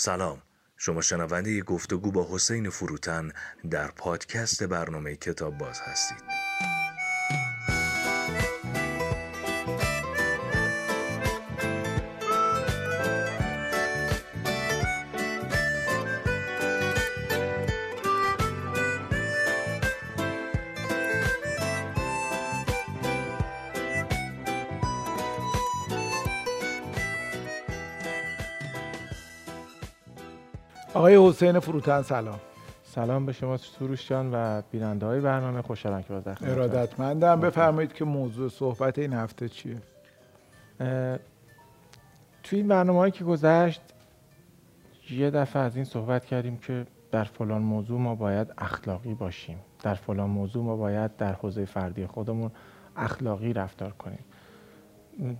سلام. شما شنونده گفتگو با حسین فروتن در پادکست برنامه کتاب باز هستید. آقای حسین فروتن سلام. سلام به شما سروش جان و بیننده های برنامه. خوشحالم که باز در. ارادتمندم. بفرمایید که موضوع صحبت این هفته چیه؟ توی این برنامه هایی که گذشت یه دفعه از این صحبت کردیم که در فلان موضوع ما باید اخلاقی باشیم. در فلان موضوع ما باید در حوزه فردی خودمون اخلاقی رفتار کنیم.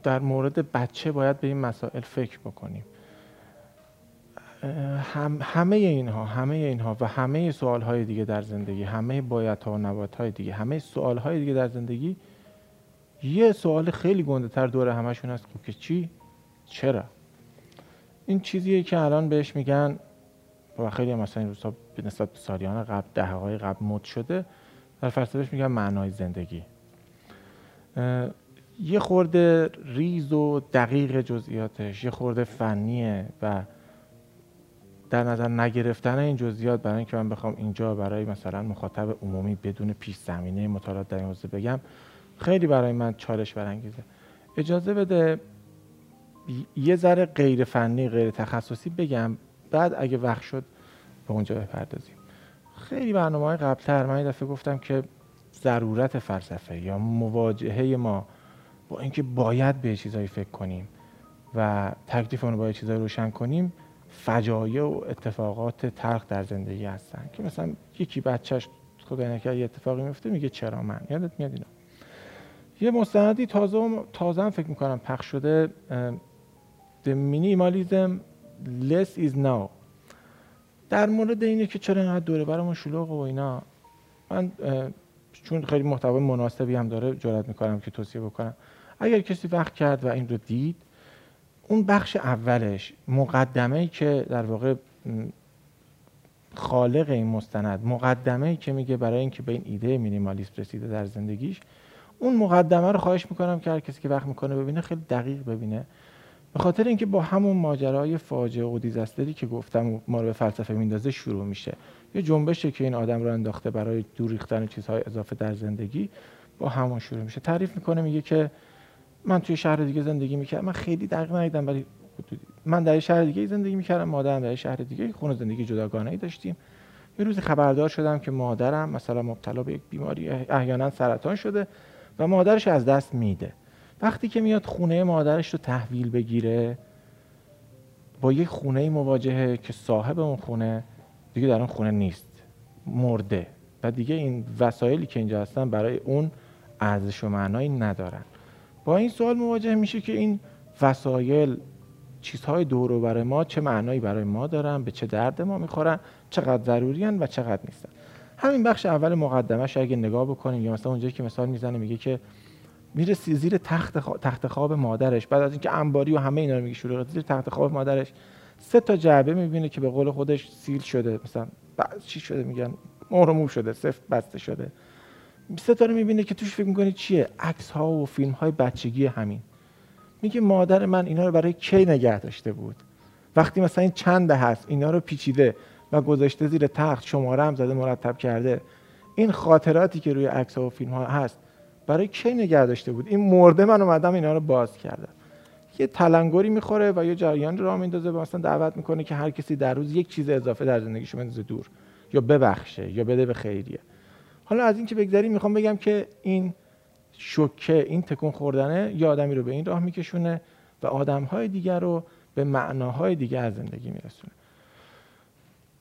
در مورد بچه باید به این مسائل فکر بکنیم. هم همه اینها همه اینها و همه سوال های دیگه در زندگی همه باید ها و نباید های دیگه همه سوال های دیگه در زندگی یه سوال خیلی گنده تر دور همشون هست خب که چی؟ چرا؟ این چیزیه که الان بهش میگن و خیلی مثلا این روزها به نسبت به سالیان قبل دهه های قبل مد شده در فلسفه بهش میگن معنای زندگی. یه خورده ریز و دقیق جزئیاتش یه خورده فنیه و در نظر نگرفتن این جزئیات برای اینکه من بخوام اینجا برای مثلا مخاطب عمومی بدون پیش زمینه مطالعات در این بگم خیلی برای من چالش برانگیزه. اجازه بده یه ذره غیر فنی غیر تخصصی بگم بعد اگه وقت شد به اونجا بپردازیم. خیلی برنامه های قبلتر من یه دفعه گفتم که ضرورت فلسفه یا مواجهه ما با اینکه باید به چیزایی فکر کنیم و تکلیفمون رو با چیزایی روشن کنیم فجایع و اتفاقات تلخ در زندگی هستن که مثلا یکی بچهش خدای نکرد یه اتفاقی میفته میگه چرا من؟ یادت میاد اینا؟ یه مستندی تازه تازه فکر می‌کنم پخش شده The Minimalism Less is Now. در مورد اینه که چرا اینقدر دوره برامون شلوغ و اینا. من چون خیلی محتوای مناسبی هم داره جرات می‌کنم که توصیه بکنم. اگر کسی وقت کرد و این رو دید اون بخش اولش مقدمه ای که در واقع خالق این مستند مقدمه ای که میگه برای اینکه به این ایده مینیمالیسم رسیده در زندگیش اون مقدمه رو خواهش می‌کنم که هر کسی که وقت می‌کنه ببینه خیلی دقیق ببینه. به خاطر اینکه با همون ماجرای فاجعه و دیزاستری که گفتم ما رو به فلسفه میندازه شروع میشه. یه جنبشه که این آدم رو انداخته برای دور ریختن چیزهای اضافه در زندگی با همون شروع میشه. تعریف می‌کنه میگه که من توی شهر دیگه زندگی می‌کردم. من خیلی دقیق ندیدم ولی من در شهر دیگه زندگی می‌کردم مادرم در شهر دیگه خونه زندگی جداگانه ای داشتیم. یه روزی خبردار شدم که مادرم مثلا مبتلا به یک بیماری احیانا سرطان شده و مادرش از دست میده. وقتی که میاد خونه مادرش رو تحویل بگیره با یک خونه مواجهه که صاحب اون خونه دیگه در اون خونه نیست مرده. و دیگه این وسایلی که اینجا هستن برای اون ارزش و معنایی ندارن. با این سوال مواجه میشه که این وسایل چیزهای دور و بر ما چه معنایی برای ما دارن به چه درد ما می‌خورن چقدر ضروری و چقدر نیستن. همین بخش اول مقدمش اگه نگاه بکنیم یا مثلا اونجایی که مثال می‌زنه میگه که میره زیر تخت خوا- تخت خواب مادرش بعد از اینکه انباری و همه اینا رو میگه شروع زیر تخت خواب مادرش سه تا جعبه می‌بینه که به قول خودش سیل شده مثلا چی شده میگن؟ مهر شده سفت بسته شده. سه تا رو می‌بینه که توش فکر می‌کنه چیه. عکس ها و فیلم های بچگی همین. میگه مادر من اینا رو برای کی نگه داشته بود؟ وقتی مثلا این چنده هست اینا رو پیچیده و گذاشته زیر تخت شماره هم زده مرتب کرده. این خاطراتی که روی عکس ها و فیلم ها هست برای کی نگه داشته بود؟ این مرده من اومدم اینا رو باز کردم. یه تلنگری می‌خوره و یه جریان رو میندازه مثلا دعوت می‌کنه که هر کسی در روز یک چیز اضافه در زندگیشو بندازه دور. یا ببخشه یا بده به خیریه. حالا از این که بگذریم می‌خوام بگم که این شوکه این تکون خوردنه یه آدمی رو به این راه میکشونه و آدمهای دیگر رو به معناهای دیگر از زندگی میرسونه.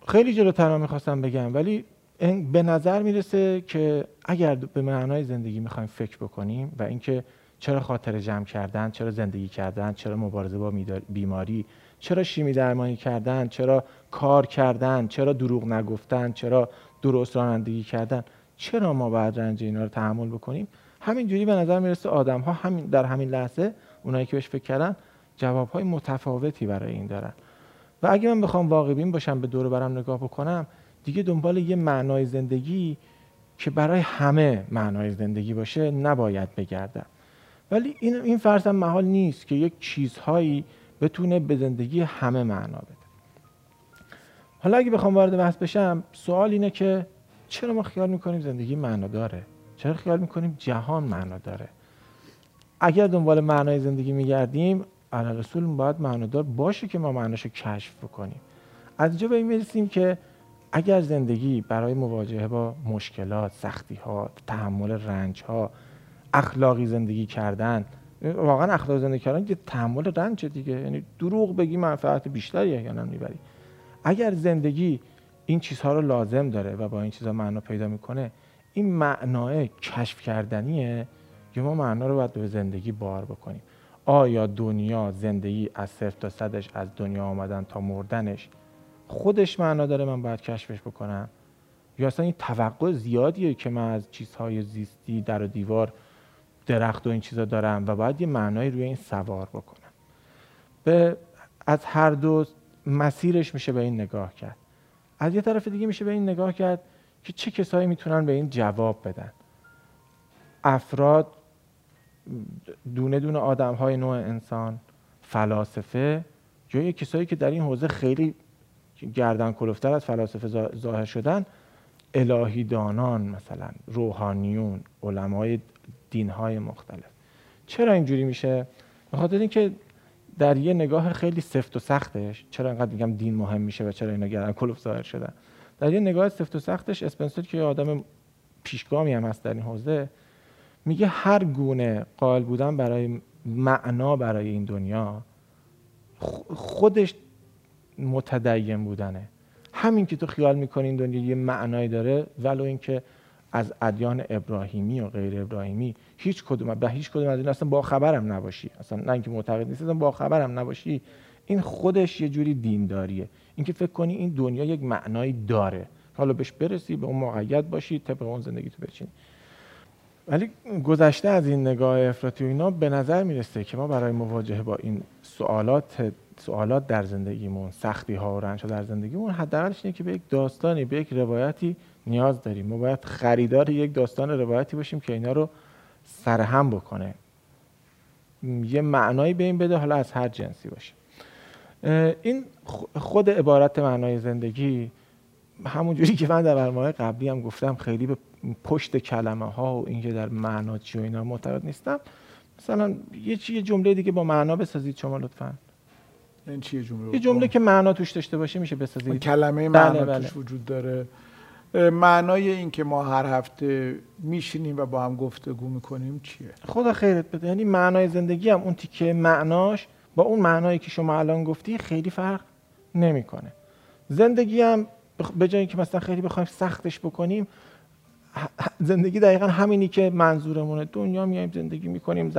خیلی جلوتر می‌خواستم بگم ولی به نظر می‌رسه که اگر به معنای زندگی می‌خوایم فکر بکنیم و اینکه چرا خاطر جمع کردن چرا زندگی کردن چرا مبارزه با بیماری چرا شیمی درمانی کردن چرا کار کردن چرا دروغ نگفتن چرا درست رانندگی کردن چرا ما باید رنج اینا رو تحمل بکنیم؟ همینجوری به نظر می‌رسه آدم ها همین در همین لحظه اونایی که بهش فکر کردن جواب های متفاوتی برای این دارن. و اگه من بخوام واقع بین باشم به دور برم نگاه بکنم دیگه دنبال یه معنای زندگی که برای همه معنای زندگی باشه نباید بگردم. ولی این این فرض محال نیست که یک چیزهایی بتونه به زندگی همه معنا بده. حالا اگه بخوام وارد بحث بشم سوال اینه که چرا ما خیال می‌کنیم زندگی معنا داره؟ چرا خیال می‌کنیم جهان معنا داره؟ اگر دنبال معنای زندگی میگردیم علی رسول باید معنادار باشه که ما معناشو کشف بکنیم. از اینجا به این می‌رسیم که اگر زندگی برای مواجهه با مشکلات، سختی ها، تحمل رنج ها، اخلاقی زندگی کردن واقعا اخلاقی زندگی کردن یه تحمل رنج دیگه. یعنی دروغ بگی منفعت بیشتری یا می‌بری. اگر زندگی این چیزها رو لازم داره و با این چیزها معنا پیدا می‌کنه. این معناه کشف کردنیه که ما معنا رو باید به زندگی بار بکنیم. آیا دنیا زندگی از صفر تا صدش از دنیا آمدن تا مردنش خودش معنا داره من باید کشفش بکنم؟ یا اصلا این توقع زیادیه که من از چیزهای زیستی در و دیوار درخت و این چیزا دارم و باید یه معنایی روی این سوار بکنم؟ به از هر دو مسیرش میشه به این نگاه کرد. از یه طرف دیگه میشه به این نگاه کرد که چه کسایی می‌تونن به این جواب بدن افراد دونه دونه آدم های نوع انسان فلاسفه یا یه کسایی که در این حوزه خیلی گردن کلفتر از فلاسفه ظاهر شدن الهی دانان مثلا روحانیون علمای دین های مختلف چرا اینجوری میشه؟ به خاطر اینکه در یه نگاه خیلی سفت و سختش چرا انقدر میگم دین مهم میشه و چرا اینا گردن کلوف ظاهر شدن؟ در یه نگاه سفت و سختش اسپنسر که یه آدم پیشگامی هم هست در این حوزه میگه هر گونه قائل بودن برای معنا برای این دنیا خودش متدین بودنه. همین که تو خیال می‌کنی این دنیا یه معنایی داره ولو اینکه از ادیان ابراهیمی و غیر ابراهیمی هیچ کدوم به هیچ کدوم از این اصلا با خبرم نباشی. اصلا نه اینکه معتقد نیستی اصلا با خبرم نباشی. این خودش یه جوری دینداریه. اینکه فکر کنی این دنیا یک معنایی داره. حالا بهش برسی به اون مقید باشی طبق اون زندگی تو بچینی ولی گذشته از این نگاه افراطی و اینا به نظر می‌رسه که ما برای مواجهه با این سوالات سوالات در زندگیمون سختی ها و رنج ها در زندگیمون حداقلش اینه که به یک داستانی به یک روایتی نیاز داریم. ما باید خریدار یک داستان روایتی باشیم که اینا رو سرهم بکنه. یه معنایی به این بده حالا از هر جنسی باشه. این خود عبارت معنای زندگی همون جوری که من در برنامه قبلی هم گفتم خیلی به پشت کلمه ها و اینکه در معنا چی و اینا معتقد نیستم. مثلا یه چی جمله دیگه با معنا بسازید شما لطفا. این چیه جمله؟ یه جمله که معنا توش داشته باشه میشه بسازید. کلمه بله، معنا بله. توش وجود داره. معنای این که ما هر هفته میشینیم و با هم گفتگو می‌کنیم چیه؟ خدا خیرت بده. یعنی معنای زندگی هم اون تیکه معناش با اون معنایی که شما الان گفتی خیلی فرق نمی‌کنه. زندگی هم به جای اینکه مثلا خیلی بخوایم سختش بکنیم زندگی دقیقا همینی که منظورمونه. دنیا میایم زندگی می‌کنیم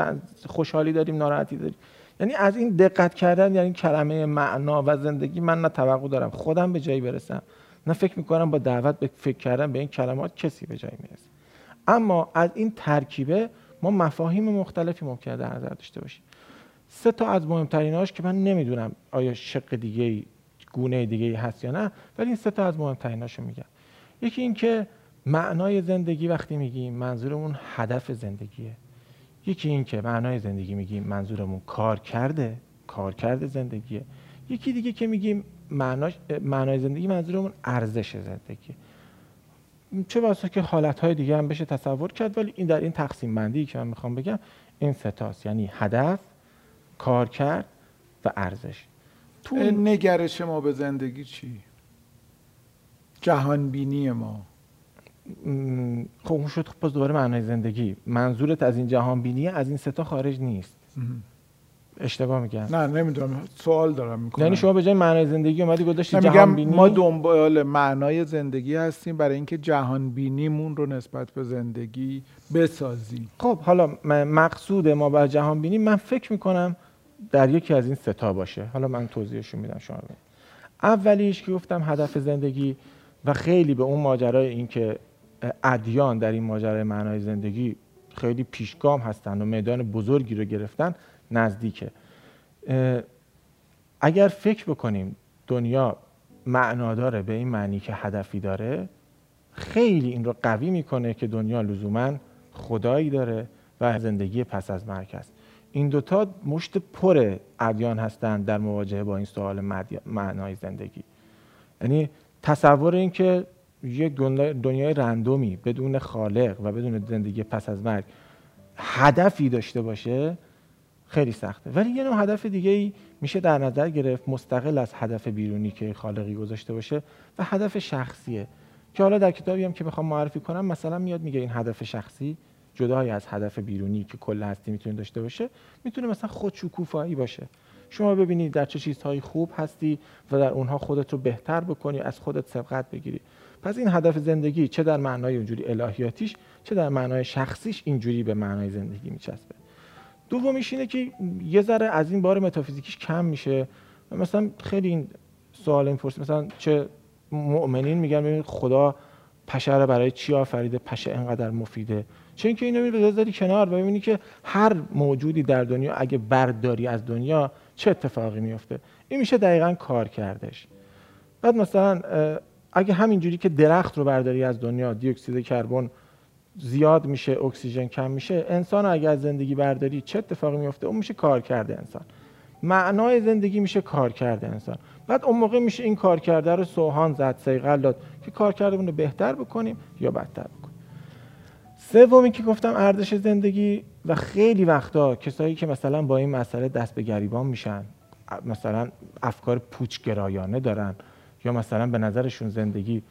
خوشحالی داریم ناراحتی داریم. یعنی از این دقت کردن یعنی کلمه معنا و زندگی من نه توقع دارم. خودم به جایی برسم. نه فکر می‌کنم با دعوت به فکر کردن به این کلمات کسی به جایی می‌رسه. اما از این ترکیبه ما مفاهیم مختلفی ممکنه در نظر داشته باشیم. سه تا از مهمتریناش که من نمی‌دونم آیا شق دیگه گونه دیگه هست یا نه ولی این سه تا از مهمتریناشو میگم. یکی اینکه معنای زندگی وقتی میگیم منظورمون هدف زندگیه. یکی این که معنای زندگی میگیم منظورمون کار کرده کار کرده زندگیه. یکی دیگه که میگیم معناش معنای زندگی منظورمون ارزش زندگی. چه واسه که حالتهای دیگه هم بشه تصور کرد ولی این در این تقسیم بندی که من می‌خوام بگم این ستاست یعنی هدف کار کرد و ارزش. تو نگرش ما به زندگی چی؟ جهان بینی ما خب اون شد خب دوباره معنای زندگی. منظورت از این جهان بینی از این ستا خارج نیست. اشتباه میگم نه نمی‌دونم. سوال دارم می‌کنم. یعنی شما به جای معنای زندگی اومدی گذاشتی جهان بینی ما دنبال معنای زندگی هستیم برای اینکه جهان بینیمون رو نسبت به زندگی بسازیم. خب حالا مقصود ما بر جهان بینی من فکر می‌کنم در یکی از این ستا باشه. حالا من توضیحشو میدم شما بید. اولیش که گفتم هدف زندگی و خیلی به اون ماجرای اینکه ادیان در این ماجرای معنای زندگی خیلی پیشگام هستن و میدان بزرگی رو گرفتن. نزدیکه. اگر فکر بکنیم دنیا معنا داره به این معنی که هدفی داره خیلی این رو قوی می‌کنه که دنیا لزوما خدایی داره و زندگی پس از مرگ هست این دوتا مشت پر ادیان هستند در مواجهه با این سوال معنای زندگی. یعنی تصور این که یک دنیای رندومی بدون خالق و بدون زندگی پس از مرگ هدفی داشته باشه خیلی سخته. ولی یه نوع هدف دیگه ای میشه در نظر گرفت مستقل از هدف بیرونی که خالقی گذاشته باشه و هدف شخصیه. که حالا در کتابی هم که بخوام معرفی کنم مثلا میاد میگه این هدف شخصی جدای از هدف بیرونی که کل هستی می‌تونه داشته باشه می‌تونه مثلا خودشکوفایی باشه. شما ببینید در چه چیزهایی خوب هستی و در اونها خودت رو بهتر بکنی از خودت سبقت بگیری. پس این هدف زندگی چه در معنای اونجوری الهیاتیش چه در معنای شخصیش اینجوری به معنای زندگی میچسبه. دومیش اینه که یه ذره از این بار متافیزیکیش کم میشه. مثلا خیلی این سوال این پرس مثلا چه مؤمنین میگن ببینید خدا پشه برای چی آفریده؟ پشه انقدر مفیده. چه اینکه اینو می‌بینی بذاری کنار. و ببینی که هر موجودی در دنیا اگه برداری از دنیا چه اتفاقی میفته این میشه دقیقا کار کردش. بعد مثلا اگه همینجوری که درخت رو برداری از دنیا دی اکسید کربن زیاد میشه اکسیژن کم میشه. انسان از زندگی برداری چه اتفاقی میفته؟ اون میشه کار کرده انسان. معنای زندگی میشه کار کرده انسان. بعد اون موقع میشه این کار کرده رو سوهان زد سیغل داد که کار کرده رو بهتر بکنیم یا بدتر بکنیم. سومی که گفتم ارزش زندگی و خیلی وقتا کسایی که مثلا با این مسئله دست به گریبان میشن مثلا افکار پوچگرایانه دارن یا مثلا به نظرشون زندگی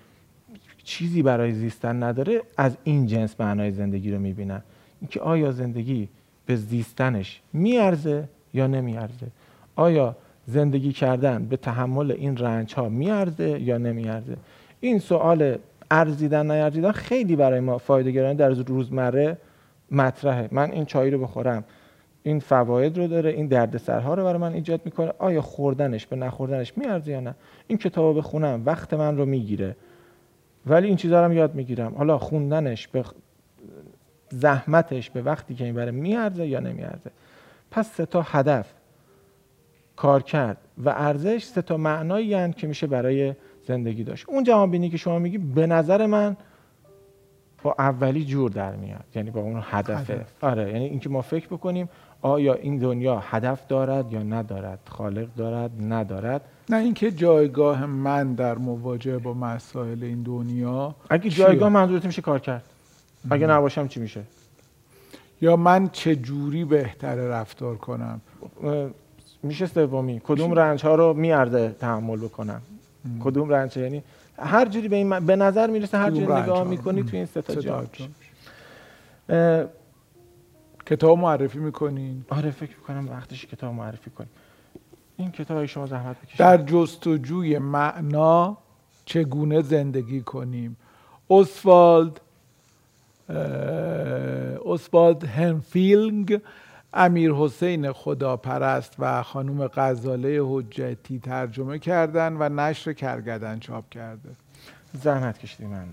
چیزی برای زیستن نداره از این جنس معنای زندگی رو می‌بینن. اینکه آیا زندگی به زیستنش میارزه یا نمیارزه؟ آیا زندگی کردن به تحمل این رنج ها میارزه یا نمیارزه؟ این سوال ارزیدن نیارزیدن خیلی برای ما فایده گرانه در روزمره مطرحه. من این چای رو بخورم این فواید رو داره این دردسرها رو برای من ایجاد می‌کنه. آیا خوردنش به نخوردنش میارزه یا نه؟ این کتاب بخونم وقت من رو می‌گیره. ولی این چیزها رو یاد می‌گیرم. حالا خوندنش به زحمتش به وقتی که این برای میارزه یا نمیارزه. پس سه تا هدف کار کرد و ارزش سه تا معنایی که میشه برای زندگی داشت. اون جهان بینی که شما میگی به نظر من با اولی جور در میاد. یعنی با اون هدفه هدف. آره یعنی اینکه ما فکر بکنیم آیا این دنیا هدف دارد یا ندارد؟ خالق دارد ندارد؟ نه اینکه جایگاه من در مواجهه با مسائل این دنیا اگه جایگاه منظورت میشه کار کرد. اگه نباشم چی میشه؟ یا من چه جوری بهتره رفتار کنم؟ میشه سومی. کدوم رنج ها رو میارزه تحمل بکنم؟ کدوم رنج یعنی هر جوری به این به نظر می‌رسه هر جوری نگاه می‌کنی تو این سه تا جا. کتاب معرفی می‌کنین؟ آره فکر می‌کنم وقتش کتاب معرفی کنیم. این کتاب شما زحمت بکشید. در جستجوی معنا چگونه زندگی کنیم؟ اسوالد اسوالد هنفیلنگ امیر حسین خداپرست و خانم غزاله حجتی ترجمه کردن و نشر کرگدن چاپ کرده. زحمت کشیدی من.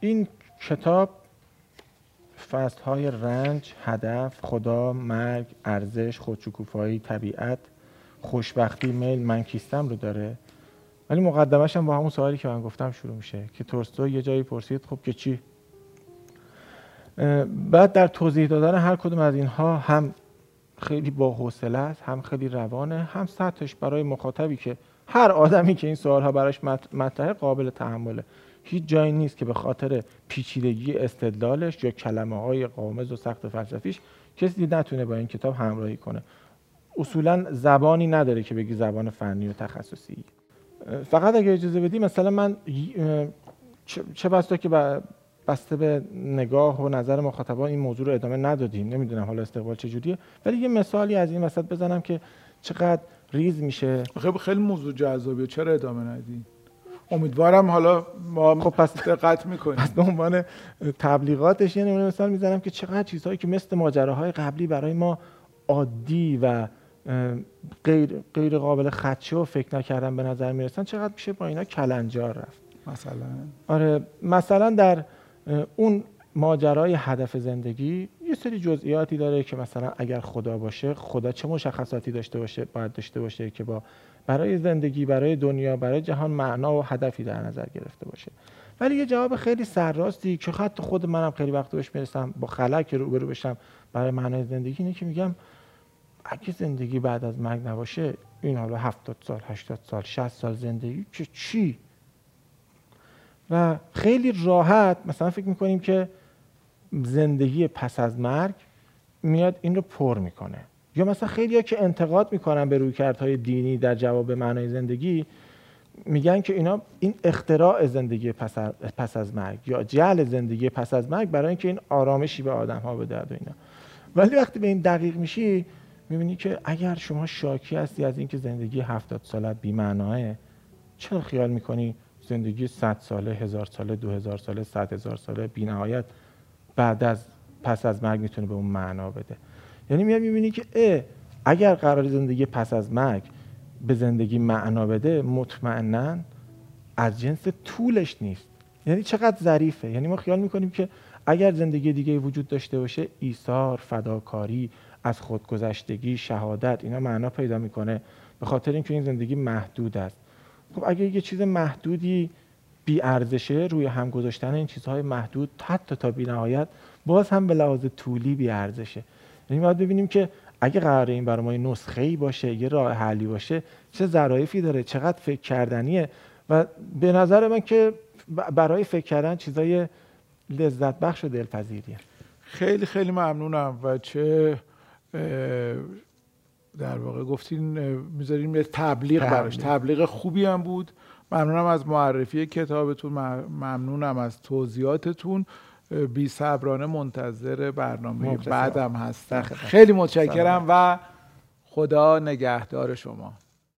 این کتاب فصل های رنج، هدف، خدا، مرگ، ارزش، خودشکوفایی، طبیعت، خوشبختی، میل، من کیستم رو داره. ولی مقدمش هم با همون سوالی که من گفتم شروع میشه که تورستو یه جایی پرسید خب که چی؟ بعد در توضیح دادن هر کدوم از اینها هم خیلی با حوصله است هم خیلی روانه هم سطحش برای مخاطبی که هر آدمی که این سوال ها براش مطرحه قابل تحمله. هیچ جایی نیست که به خاطر پیچیدگی استدلالش یا کلمه های قامز و سخت فلسفیش کسی نتونه با این کتاب همراهی کنه. اصولا زبانی نداره که بگی زبان فنی و تخصصی. فقط اگه اجازه بدی مثلا من چه بستا که بسته به نگاه و نظر مخاطبان این موضوع رو ادامه ندادیم. نمی‌دونم حالا استقبال چجوریه ولی یه مثالی از این وسط بزنم که چقدر ریز میشه. خیلی خیلی موضوع جذابیه. چرا ادامه ندید امیدوارم حالا ما خب پس دقت می‌کنیم. پس به عنوان تبلیغاتش یه نمونه مثال می‌زنم که چقدر چیزهایی که مثل ماجراهای قبلی برای ما عادی و غیر, غیر قابل خدشه و فکر نکردن به نظر می‌رسن چقدر میشه با اینا کلنجار رفت؟ مثلا. آره مثلا در اون ماجرای هدف زندگی یه سری جزئیاتی داره که مثلا اگر خدا باشه خدا چه مشخصاتی داشته باشه باید داشته باشه که با برای زندگی برای دنیا برای جهان معنا و هدفی در نظر گرفته باشه. ولی یه جواب خیلی سرراستی که حتی خود منم خیلی وقت بهش می‌رسم با خلک روبرو بشم برای معنای زندگی اینه که میگم اگه زندگی بعد از مرگ نباشه این حالا 70 سال 80 سال 60 سال زندگی که چی؟ و خیلی راحت مثلا فکر می‌کنیم که زندگی پس از مرگ میاد این رو پر می‌کنه. یا مثلا خیلی ها که انتقاد می‌کنن به رویکردهای دینی در جواب معنای زندگی میگن که اینا این اختراع زندگی پس از مرگ یا جعل زندگی پس از مرگ برای اینکه این آرامشی به آدم ها بده و اینا. ولی وقتی به این دقیق میشی می‌بینی که اگر شما شاکی هستی از اینکه زندگی هفتاد سالت بی‌معناه چرا خیال می‌کنی زندگی 100 ساله هزار ساله دو هزار ساله صد هزار ساله بینهایت بعد از پس از مرگ می‌تونه به اون معنا بده. یعنی میاد می‌بینی که اگر قرار زندگی پس از مرگ به زندگی معنا بده مطمئنا از جنس طولش نیست. یعنی چقدر ظریفه. یعنی ما خیال می‌کنیم که اگر زندگی دیگه وجود داشته باشه ایثار فداکاری از خودگذشتگی شهادت اینا معنا پیدا می‌کنه به خاطر اینکه این زندگی محدود است. خب اگه یه چیز محدودی بی ارزشه روی هم گذاشتن این چیزهای محدود حتی تا بی نهایت باز هم به لحاظ طولی بی ارزشه یعنی باید ببینیم که اگه قراره این برای ما نسخه ای باشه یه راه حلی باشه چه ظرافی داره چقدر فکر کردنیه و به نظر من که برای فکر کردن چیزای لذت بخش و دلپذیریه. خیلی خیلی ممنونم و چه در واقع گفتین می‌ذاریم یه تبلیغ براش. تبلیغ خوبی هم بود. ممنونم از معرفی کتابتون ممنونم از توضیحاتتون. بی صبرانه منتظر برنامه بعدم هستم. خیلی متشکرم و خدا نگهدار شما.